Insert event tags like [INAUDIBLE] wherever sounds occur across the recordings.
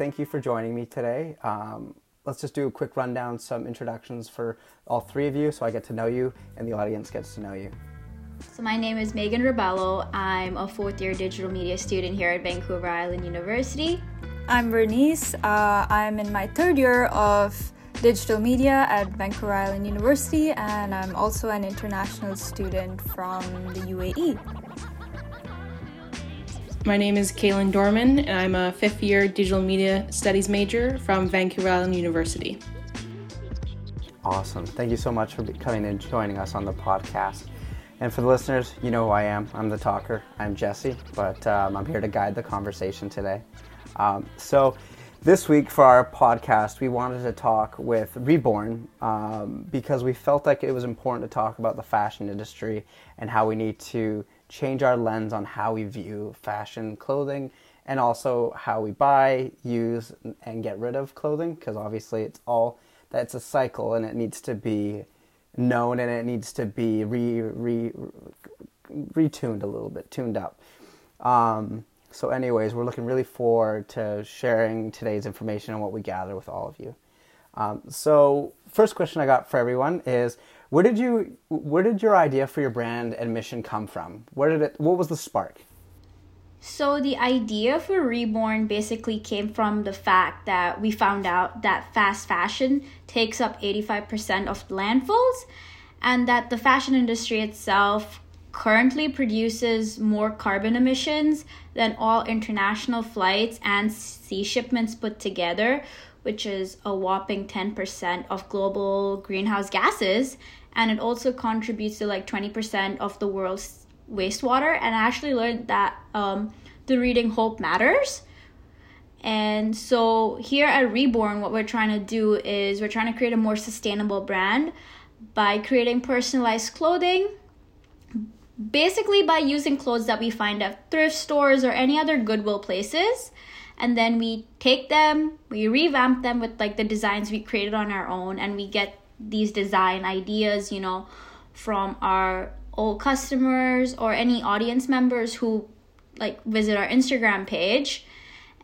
thank you for joining me today. Um, let's just do a quick rundown, some introductions for all three of you so I get to know you and the audience gets to know you. So, my name is Megan Rebello. I'm a fourth year digital media student here at Vancouver Island University. I'm Bernice. Uh, I'm in my third year of digital media at Vancouver Island University, and I'm also an international student from the UAE. My name is Kaylin Dorman, and I'm a fifth year digital media studies major from Vancouver Island University. Awesome. Thank you so much for coming and joining us on the podcast. And for the listeners, you know who I am. I'm the talker. I'm Jesse, but um, I'm here to guide the conversation today. Um, so, this week for our podcast, we wanted to talk with Reborn um, because we felt like it was important to talk about the fashion industry and how we need to change our lens on how we view fashion clothing and also how we buy, use, and get rid of clothing because obviously it's all that's a cycle and it needs to be known and it needs to be re, re, retuned a little bit, tuned up. Um, so, anyways, we're looking really forward to sharing today's information and what we gather with all of you. Um, so, first question I got for everyone is, where did you, where did your idea for your brand and mission come from? Where did it, what was the spark? So the idea for Reborn basically came from the fact that we found out that fast fashion takes up 85% of landfills and that the fashion industry itself currently produces more carbon emissions than all international flights and sea shipments put together, which is a whopping 10% of global greenhouse gases. And it also contributes to like 20% of the world's wastewater. And I actually learned that um, the reading Hope Matters. And so here at Reborn, what we're trying to do is we're trying to create a more sustainable brand by creating personalized clothing basically by using clothes that we find at thrift stores or any other goodwill places and then we take them we revamp them with like the designs we created on our own and we get these design ideas you know from our old customers or any audience members who like visit our instagram page.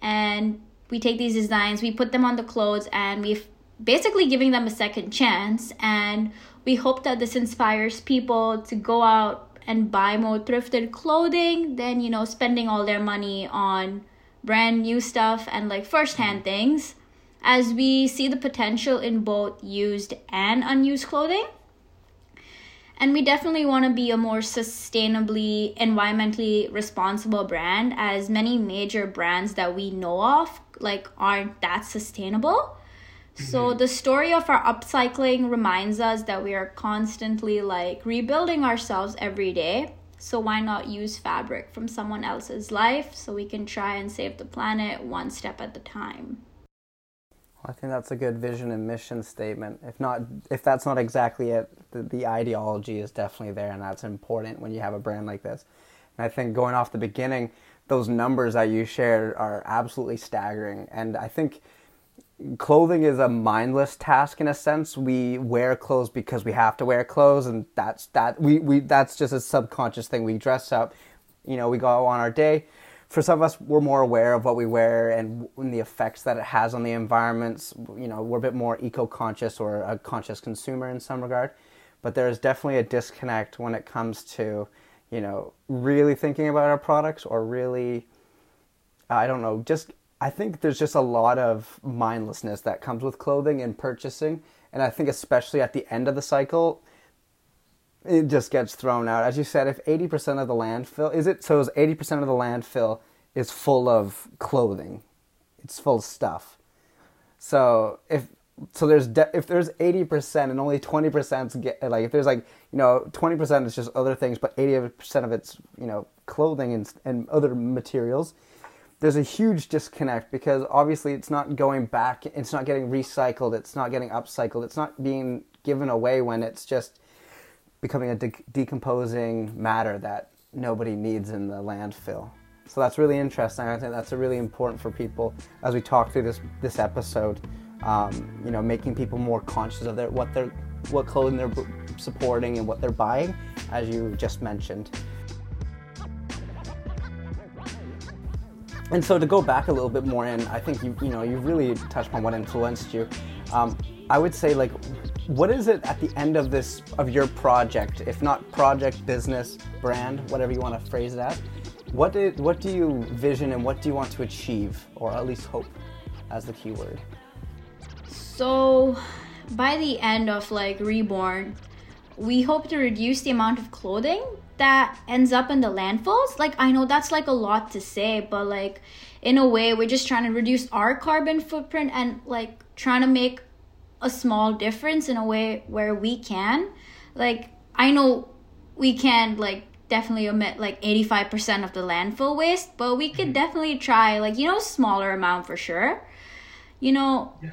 And we take these designs we put them on the clothes and we basically giving them a second chance. And we hope that this inspires people to go out and buy more thrifted clothing than you know spending all their money on brand new stuff and like first hand things as we see the potential in both used and unused clothing and we definitely want to be a more sustainably environmentally responsible brand as many major brands that we know of like aren't that sustainable so mm-hmm. the story of our upcycling reminds us that we are constantly like rebuilding ourselves every day. So why not use fabric from someone else's life so we can try and save the planet one step at a time. I think that's a good vision and mission statement. If not, if that's not exactly it, the, the ideology is definitely there, and that's important when you have a brand like this. And I think going off the beginning, those numbers that you shared are absolutely staggering. And I think clothing is a mindless task in a sense. We wear clothes because we have to wear clothes, and that's that. We, we that's just a subconscious thing. We dress up, you know, we go on our day. For some of us, we're more aware of what we wear and, and the effects that it has on the environments. You know, we're a bit more eco-conscious or a conscious consumer in some regard. But there is definitely a disconnect when it comes to, you know, really thinking about our products or really, I don't know, just I think there's just a lot of mindlessness that comes with clothing and purchasing. And I think, especially at the end of the cycle, it just gets thrown out. As you said, if 80% of the landfill is it so, is 80% of the landfill is full of clothing, it's full of stuff. So if so there's de- if there's 80% and only 20% get like if there's like you know 20% is just other things but 80% of it's you know clothing and and other materials there's a huge disconnect because obviously it's not going back, it's not getting recycled, it's not getting upcycled, it's not being given away when it's just becoming a de- decomposing matter that nobody needs in the landfill. So that's really interesting. I think that's really important for people as we talk through this this episode. Um, you know, making people more conscious of their what they're what clothing they're supporting and what they're buying, as you just mentioned. and so to go back a little bit more, and I think you you know you really touched on what influenced you. Um, I would say like, what is it at the end of this of your project, if not project, business, brand, whatever you want to phrase it as? What did what do you vision and what do you want to achieve, or at least hope, as the keyword? So, by the end of like Reborn, we hope to reduce the amount of clothing that ends up in the landfills. Like, I know that's like a lot to say, but like, in a way, we're just trying to reduce our carbon footprint and like trying to make a small difference in a way where we can. Like, I know we can like definitely omit like 85% of the landfill waste, but we could mm-hmm. definitely try like, you know, smaller amount for sure. You know, yeah.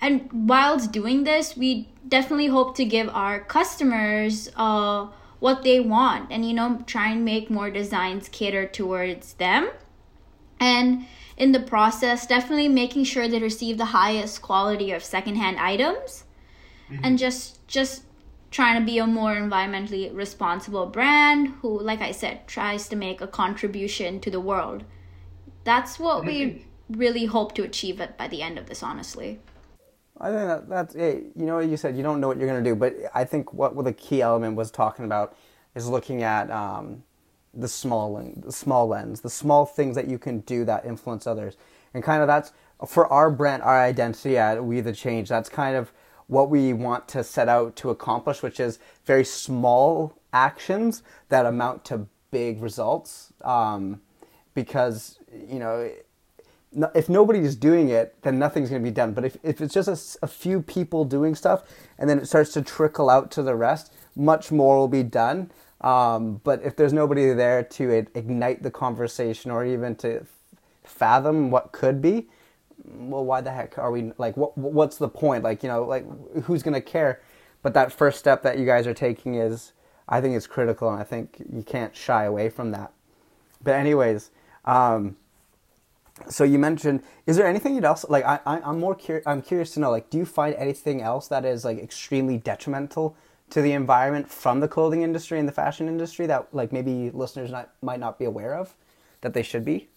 and whilst doing this, we definitely hope to give our customers uh what they want and you know try and make more designs cater towards them and in the process definitely making sure they receive the highest quality of secondhand items mm-hmm. and just just trying to be a more environmentally responsible brand who like i said tries to make a contribution to the world that's what we really hope to achieve it by the end of this honestly I think that that's it. You know, you said you don't know what you're going to do, but I think what, what the key element was talking about is looking at um, the small the small lens, the small things that you can do that influence others, and kind of that's for our brand, our identity at We the Change. That's kind of what we want to set out to accomplish, which is very small actions that amount to big results. Um, because you know if nobody's doing it, then nothing's going to be done. But if, if it's just a, a, few people doing stuff and then it starts to trickle out to the rest, much more will be done. Um, but if there's nobody there to ignite the conversation or even to fathom what could be, well, why the heck are we like? What what's the point? Like you know, like who's to care? But that first step that you guys are taking is, I think, is critical, and I think you can't shy away from that. But anyways. Um, so you mentioned is there anything else like I, I i'm more curious i'm curious to know like do you find anything else that is like extremely detrimental to the environment from the clothing industry and the fashion industry that like maybe listeners not, might not be aware of that they should be?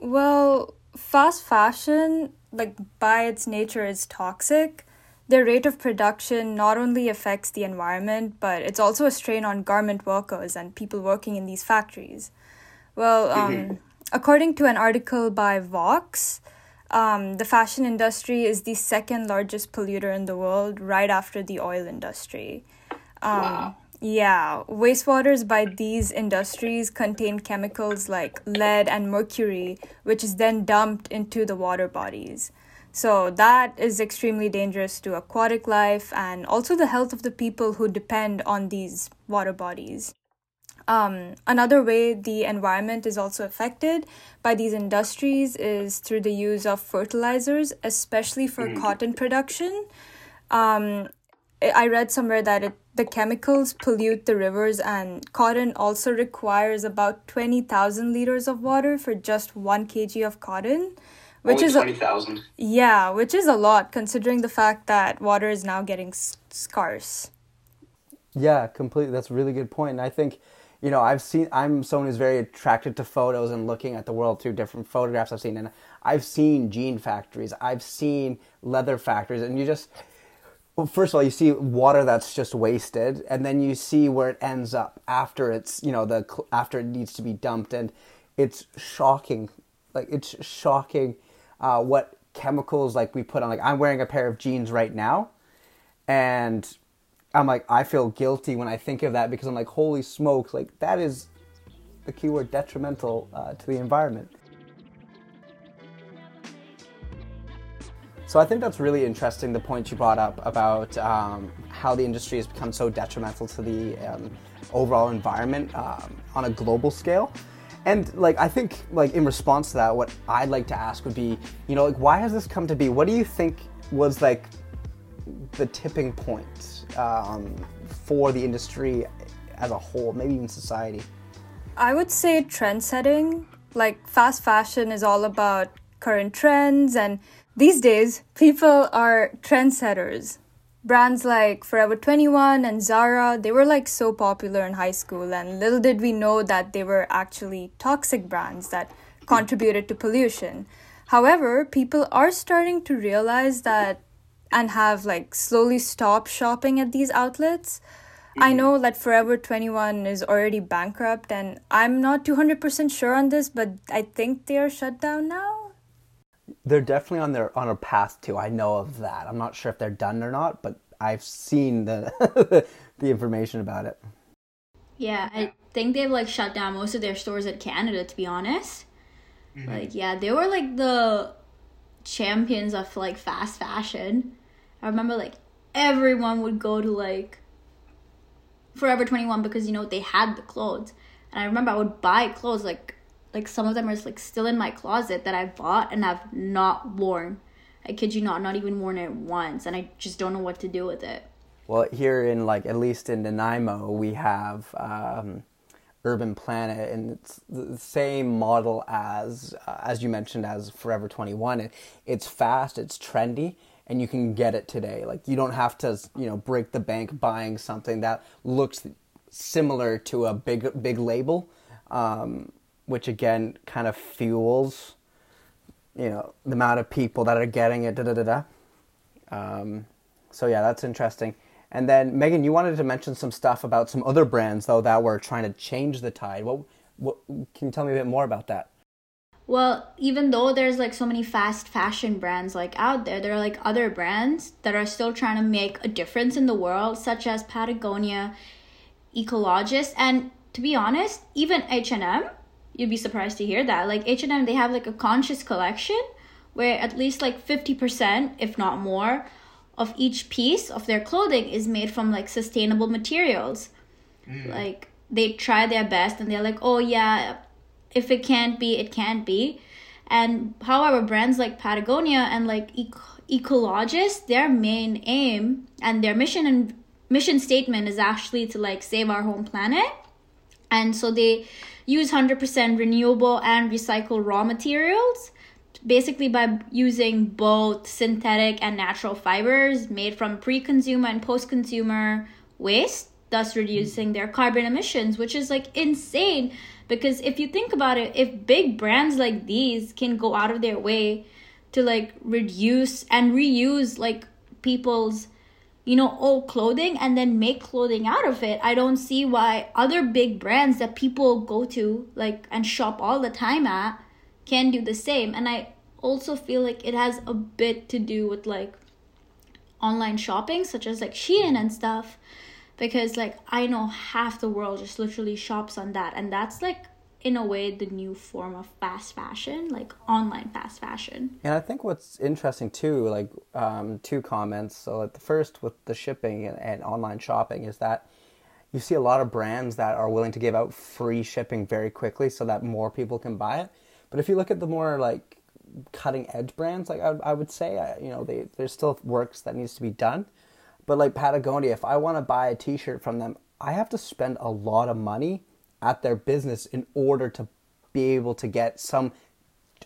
Well fast fashion like by its nature is toxic. Their rate of production not only affects the environment but it's also a strain on garment workers and people working in these factories. Well um, mm-hmm According to an article by Vox, um, the fashion industry is the second largest polluter in the world, right after the oil industry. Um, wow. Yeah, wastewaters by these industries contain chemicals like lead and mercury, which is then dumped into the water bodies. So, that is extremely dangerous to aquatic life and also the health of the people who depend on these water bodies. Um, another way the environment is also affected by these industries is through the use of fertilizers, especially for mm-hmm. cotton production. Um, I read somewhere that it, the chemicals pollute the rivers, and cotton also requires about 20,000 liters of water for just one kg of cotton. Which Only is 20,000. Yeah, which is a lot considering the fact that water is now getting s- scarce. Yeah, completely. That's a really good point. And I think you know, I've seen, I'm someone who's very attracted to photos and looking at the world through different photographs I've seen. And I've seen jean factories, I've seen leather factories, and you just, well, first of all, you see water that's just wasted, and then you see where it ends up after it's, you know, the, after it needs to be dumped. And it's shocking. Like, it's shocking uh, what chemicals, like, we put on. Like, I'm wearing a pair of jeans right now, and I'm like, I feel guilty when I think of that because I'm like, holy smokes, like that is the keyword detrimental uh, to the environment. So I think that's really interesting, the point you brought up about um, how the industry has become so detrimental to the um, overall environment um, on a global scale. And like I think like in response to that, what I'd like to ask would be, you know, like why has this come to be? What do you think was like the tipping point um, for the industry as a whole, maybe even society? I would say trend setting. Like fast fashion is all about current trends, and these days people are trendsetters. Brands like Forever 21 and Zara, they were like so popular in high school, and little did we know that they were actually toxic brands that contributed to pollution. However, people are starting to realize that and have like slowly stopped shopping at these outlets. I Mm-hmm. know that Forever 21 is already bankrupt, and I'm not 200% sure on this, but I think they are shut down now. They're definitely on their on a path to. I know of that. I'm not sure if they're done or not, but I've seen the [LAUGHS] the information about it. Yeah, I think they've like shut down most of their stores in Canada. To be honest, mm-hmm. like yeah, they were like the champions of like fast fashion. I remember like everyone would go to like Forever Twenty One because you know they had the clothes, and I remember I would buy clothes like like some of them are like still in my closet that I bought and I've not worn. I kid you not, not even worn it once, and I just don't know what to do with it. Well, here in like at least in Nanaimo, we have um, Urban Planet, and it's the same model as uh, as you mentioned as Forever Twenty One. It, it's fast, it's trendy, and you can get it today. Like you don't have to you know break the bank buying something that looks similar to a big big label, um, which again kind of fuels you know the amount of people that are getting it. Da da da da. Um, so yeah, that's interesting. And then Megan, you wanted to mention some stuff about some other brands though that were trying to change the tide. What, what can you tell me a bit more about that? Well, even though there's like so many fast fashion brands like out there, there are like other brands that are still trying to make a difference in the world, such as Patagonia, Ecologyst, and to be honest, even H&M. You'd be surprised to hear that. Like H&M, they have like a conscious collection where at least like 50%, if not more, of each piece of their clothing is made from like sustainable materials. Mm. Like they try their best and they're like, "Oh yeah, if it can't be, it can't be." And however, brands like Patagonia and like Eco- Ecologyst, their main aim and their mission and mission statement is actually to like save our home planet. And so they use 100% renewable and recycled raw materials basically by using both synthetic and natural fibers made from pre-consumer and post-consumer waste thus hmm. reducing their carbon emissions which is like insane. Because if you think about it if big brands like these can go out of their way to like reduce and reuse like people's you know old clothing and then make clothing out of it. I don't see why other big brands that people go to like and shop all the time at can do the same. And i also feel like it has a bit to do with like online shopping such as like shein and stuff. Because like i know half the world just literally shops on that. And that's like in a way the new form of fast fashion like online fast fashion And I think what's interesting too, like um, two comments. So like the first with the shipping and, and online shopping is that you see a lot of brands that are willing to give out free shipping very quickly so that more people can buy it. But if you look at the more like cutting edge brands, like I, I would say, uh, you know, they there's still works that needs to be done. But like Patagonia, if I want to buy a T-shirt from them, I have to spend a lot of money at their business in order to be able to get some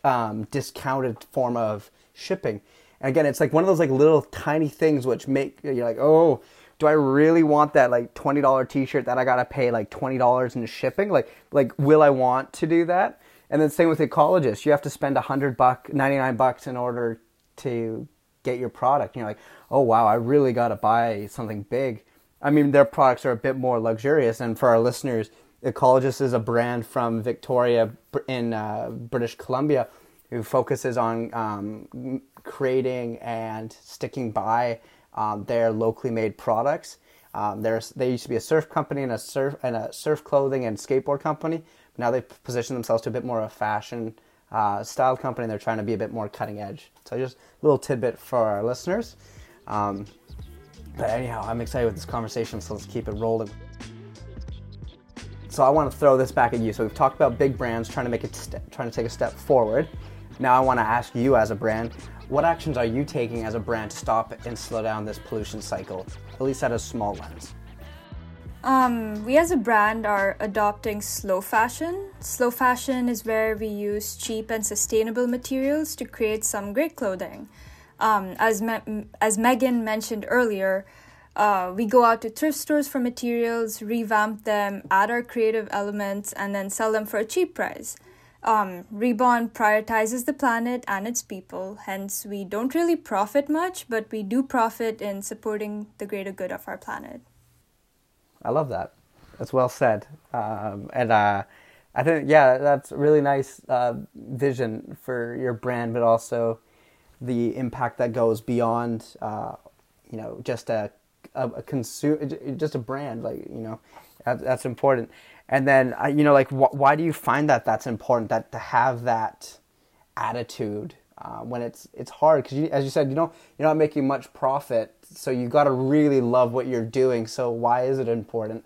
um, discounted form of shipping. And again, it's like one of those like little tiny things which make you're like, oh, do I really want that like twenty dollar T-shirt that I gotta pay like twenty dollars in shipping? Like, like will I want to do that? And then same with ecologysts, you have to spend a hundred buck, ninety nine bucks in order to get your product. And you're like, oh wow, I really gotta buy something big. I mean, their products are a bit more luxurious, and for our listeners, Ecologyst is a brand from Victoria in uh, British Columbia who focuses on um, creating and sticking by um, their locally made products. Um, they used to be a surf company and a surf and a surf clothing and skateboard company. Now they've positioned themselves to a bit more of a fashion uh, style company. And they're trying to be a bit more cutting edge. So just a little tidbit for our listeners. Um, but anyhow, I'm excited with this conversation, so let's keep it rolling. So I want to throw this back at you. So we've talked about big brands trying to make it, st- trying to take a step forward. Now I want to ask you, as a brand, what actions are you taking as a brand to stop and slow down this pollution cycle, at least at a small lens? Um, we as a brand are adopting slow fashion. Slow fashion is where we use cheap and sustainable materials to create some great clothing. Um, as Me- as Megan mentioned earlier, uh, we go out to thrift stores for materials, revamp them, add our creative elements, and then sell them for a cheap price. um, Reborn prioritizes the planet and its people, hence, we don't really profit much, but we do profit in supporting the greater good of our planet. I love that. That's well said. Um, and uh, I think, yeah, that's really nice uh, vision for your brand, but also the impact that goes beyond, uh, you know, just a, a, a consume, just a brand. Like, you know, that, that's important. And then, you know, like, wh- why do you find that that's important? That to have that attitude uh, when it's it's hard because, as you said, you know, you're not making much profit, so you got to really love what you're doing. So why is it important?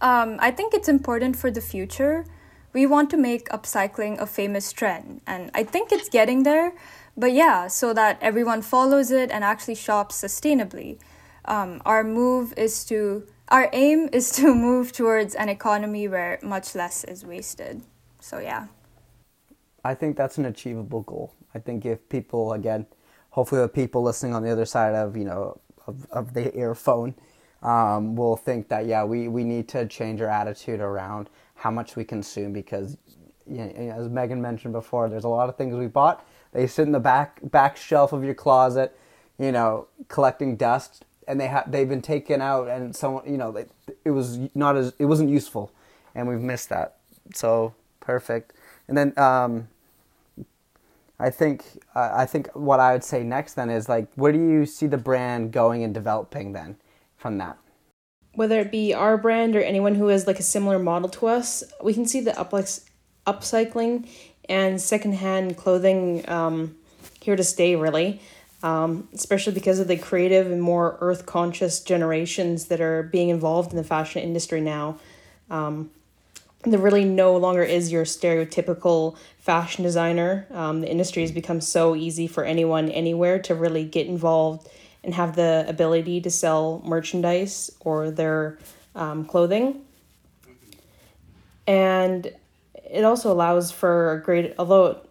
Um, I think it's important for the future. We want to make upcycling a famous trend, and I think it's getting there. But yeah, so that everyone follows it and actually shops sustainably. Um, our move is to our aim is to [LAUGHS] move towards an economy where much less is wasted. So yeah. I think that's an achievable goal. I think if people again, hopefully the people listening on the other side of you know of, of the earphone um, will think that yeah we, we need to change our attitude around how much we consume because you know, as Megan mentioned before, there's a lot of things we bought. They sit in the back back shelf of your closet, you know, collecting dust and they have they've been taken out, and someone you know it was not as it wasn't useful, and we've missed that. So perfect. And then um, I think uh, I think what I would say next then is like, where do you see the brand going and developing then from that? Whether it be our brand or anyone who has like a similar model to us, we can see the upcycling and secondhand clothing um, here to stay. Really, um, especially because of the creative and more earth conscious generations that are being involved in the fashion industry now. Um, there really no longer is your stereotypical fashion designer. Um, the industry has become so easy for anyone anywhere to really get involved and have the ability to sell merchandise or their um, clothing. And it also allows for a great, although it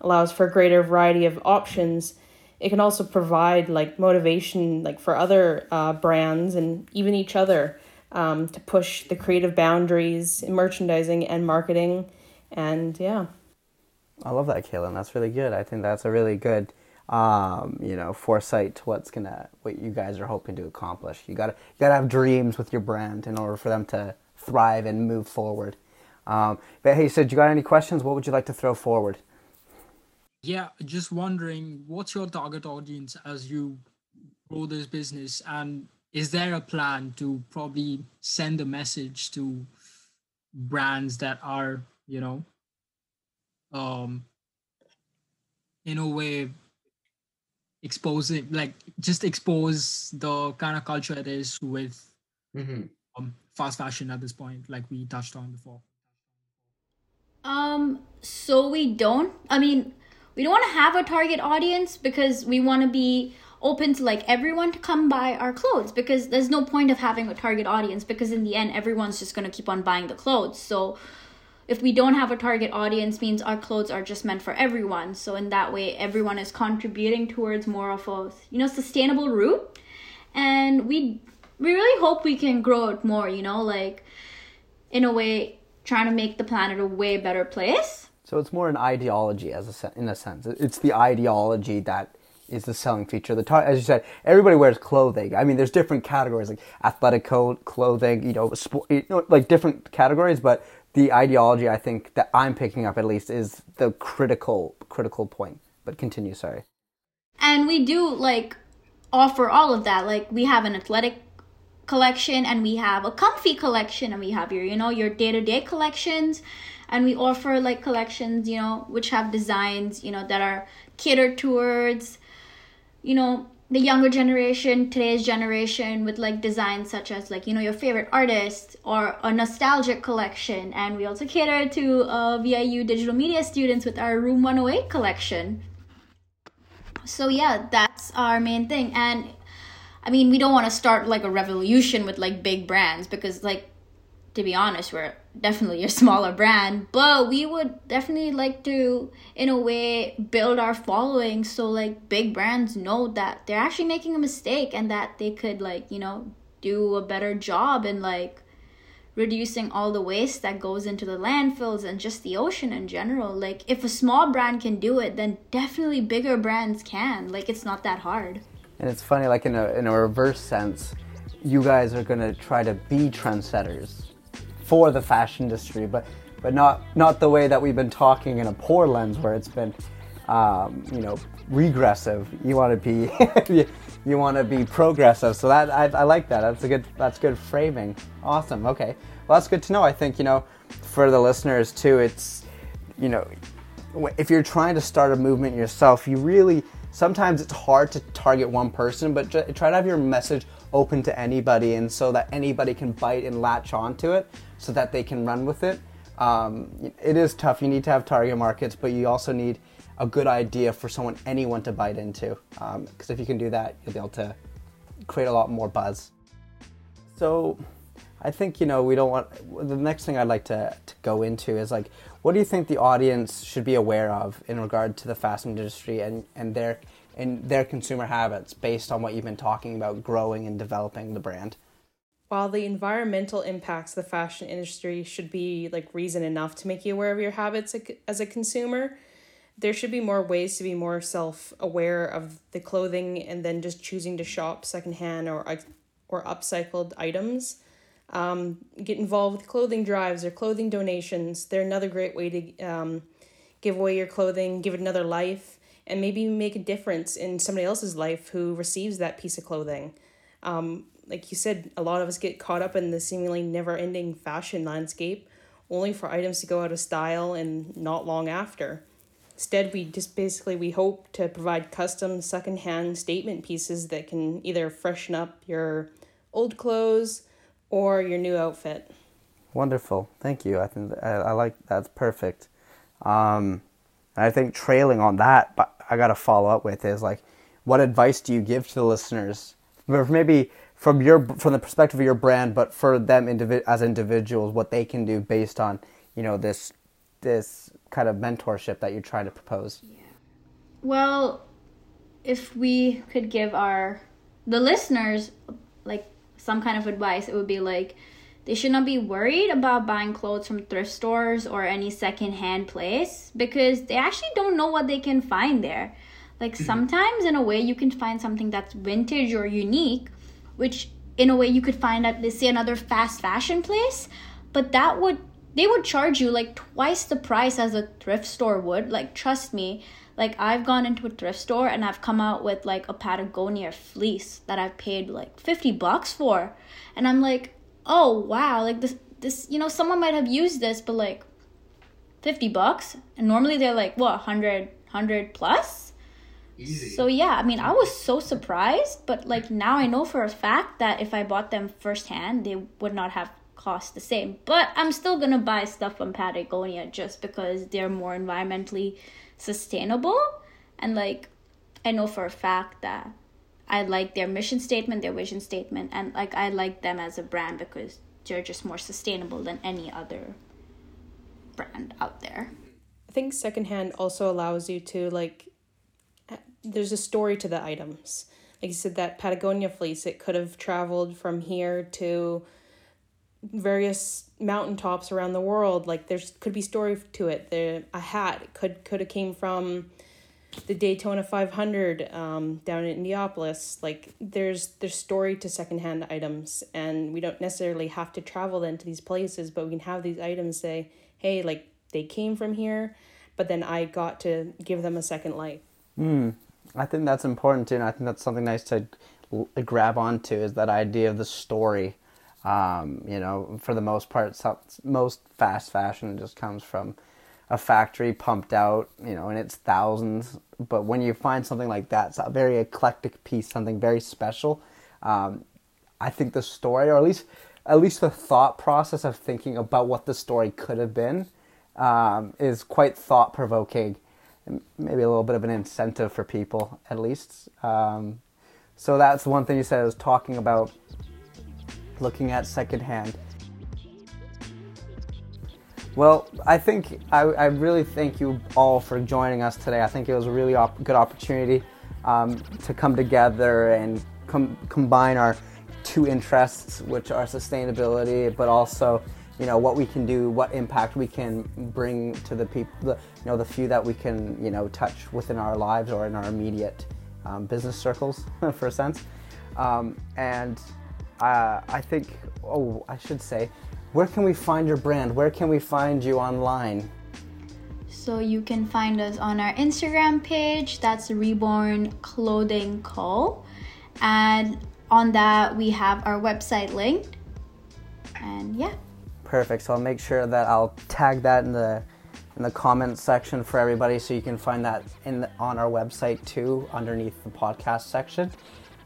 allows for a greater variety of options, it can also provide like motivation like for other uh, brands and even each other um, to push the creative boundaries in merchandising and marketing. And yeah. I love that kaylin. That's really good. I think that's a really good um, you know foresight to what's gonna what you guys are hoping to accomplish. You gotta you gotta have dreams with your brand in order for them to thrive and move forward. Um, but hey so do you got any questions? What would you like to throw forward yeah, just wondering what's your target audience as you grow this business? And is there a plan to probably send a message to brands that are, you know, um in a way exposing like just expose the kind of culture it is with mm-hmm. um, fast fashion at this point like we touched on before? Um so we don't. I mean we don't want to have a target audience because we want to be open to like everyone to come buy our clothes because there's no point of having a target audience because in the end everyone's just going to keep on buying the clothes. So if we don't have a target audience means our clothes are just meant for everyone. So in that way everyone is contributing towards more of a you know sustainable route. And we we really hope we can grow it more you know like in a way trying to make the planet a way better place so it's more an ideology, as a, in a sense. It's the ideology that is the selling feature. The tar- as you said, everybody wears clothing. I mean, there's different categories like athletic co- clothing, you know, sport, you know, like different categories. But the ideology, I think that I'm picking up at least, is the critical critical point. But continue, sorry. And we do like offer all of that. Like we have an athletic collection, and we have a comfy collection, and we have your you know your day to day collections and we offer like collections you know which have designs you know that are catered towards you know the younger generation today's generation with like designs such as like you know your favorite artist or a nostalgic collection. And we also cater to uh, viu digital media students with our room 108 collection. So yeah that's our main thing. And i mean we don't want to start like a revolution with like big brands because like to be honest, we're definitely a [LAUGHS] smaller brand, but we would definitely like to, in a way, build our following so like big brands know that they're actually making a mistake and that they could like, you know, do a better job in like reducing all the waste that goes into the landfills and just the ocean in general. Like, if a small brand can do it, then definitely bigger brands can. Like, it's not that hard. And it's funny, like in a in a reverse sense, you guys are gonna try to be trendsetters for the fashion industry, but but not not the way that we've been talking in a poor lens where it's been, um, you know, regressive. You want to be [LAUGHS] you, want to be progressive. So that I, I like that. That's a good that's good framing. Awesome. Okay. Well, that's good to know. I think you know, for the listeners too, it's you know, if you're trying to start a movement yourself, you really sometimes it's hard to target one person, but try to have your message open to anybody, and so that anybody can bite and latch onto it, so that they can run with it. Um, it is tough. You need to have target markets, but you also need a good idea for someone, anyone to bite into. Because um, if you can do that, you'll be able to create a lot more buzz. So, I think you know we don't want. The next thing I'd like to, to go into is like, what do you think the audience should be aware of in regard to the fashion industry and and their and their consumer habits based on what you've been talking about growing and developing the brand? While the environmental impacts of the fashion industry should be like reason enough to make you aware of your habits as a consumer, there should be more ways to be more self aware of the clothing and then just choosing to shop secondhand or or upcycled items um, get involved with clothing drives or clothing donations. They're another great way to um, give away your clothing, give it another life, and maybe make a difference in somebody else's life who receives that piece of clothing. Um, like you said, a lot of us get caught up in the seemingly never ending fashion landscape, only for items to go out of style and not long after. Instead, we just basically we hope to provide custom secondhand statement pieces that can either freshen up your old clothes or your new outfit. Wonderful, thank you. I think I, I like that's perfect. Um, I think trailing on that, but I got to follow up with is like, what advice do you give to the listeners? Maybe from your from the perspective of your brand, but for them indivi- as individuals, what they can do based on you know this this kind of mentorship that you're trying to propose. Yeah. Well, if we could give our the listeners like some kind of advice, it would be like they should not be worried about buying clothes from thrift stores or any secondhand place because they actually don't know what they can find there. Like mm-hmm. sometimes in a way you can find something that's vintage or unique, which in a way you could find at let's say another fast fashion place, but that would they would charge you like twice the price as a thrift store would. Like trust me, like I've gone into a thrift store and I've come out with like a Patagonia fleece that I've paid like 50 bucks for. And I'm like, "Oh, wow, like this this, you know, someone might have used this but like 50 bucks." And normally they're like, "What, 100 100 plus?" Easy. So yeah, I mean, I was so surprised, but like now I know for a fact that if I bought them firsthand, they would not have cost the same. But I'm still gonna buy stuff from Patagonia just because they're more environmentally sustainable and like i know for a fact that i like their mission statement their vision statement and like i like them as a brand because they're just more sustainable than any other brand out there. I think secondhand also allows you to like there's a story to the items. Like you said that patagonia fleece it could have traveled from here to various mountaintops around the world. Like there's could be story to it. The a hat could could have came from the Daytona 500 um, down in Indianapolis like there's there's story to secondhand items and we don't necessarily have to travel then to these places but we can have these items say hey like they came from here but then I got to give them a second life mm, I think that's important too and I think that's something nice to grab onto is that idea of the story. Um, you know, for the most part, most fast fashion just comes from a factory pumped out, you know, and it's thousands. But when you find something like that, it's a very eclectic piece, something very special. Um, I think the story, or at least at least the thought process of thinking about what the story could have been, um, is quite thought provoking. Maybe a little bit of an incentive for people, at least. Um, so that's one thing you said is talking about looking at secondhand. Well, I think I, I, really thank you all for joining us today. I think it was a really op- good opportunity um, to come together and com- combine our two interests, which are sustainability, but also you know what we can do, what impact we can bring to the people, the, you know the few that we can you know touch within our lives or in our immediate um, business circles, [LAUGHS] for a sense. Um, and uh, I think, oh, I should say, where can we find your brand? Where can we find you online? So you can find us on our Instagram page. That's Reborn Clothing Co. And on that we have our website linked. And yeah. Perfect. So I'll make sure that I'll tag that in the in the comments section for everybody, so you can find that in the, on our website too, underneath the podcast section.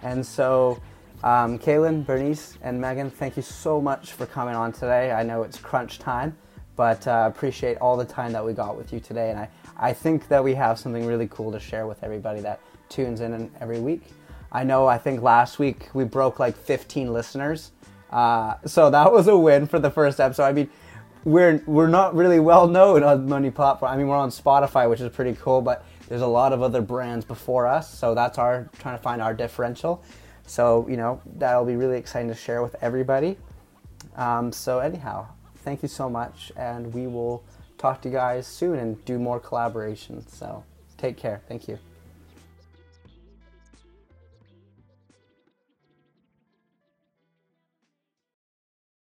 And so, um, Kaylin, Bernice, and Megan, thank you so much for coming on today. I know it's crunch time, but uh, appreciate all the time that we got with you today. And I, I think that we have something really cool to share with everybody that tunes in every week. I know, I think last week we broke like 15 listeners. Uh, so that was a win for the first episode. I mean, we're we're not really well known on many platforms. I mean, we're on Spotify, which is pretty cool, but there's a lot of other brands before us, so that's our trying to find our differential. So you know that'll be really exciting to share with everybody. Um, so anyhow, thank you so much, and we will talk to you guys soon and do more collaborations. So take care. Thank you.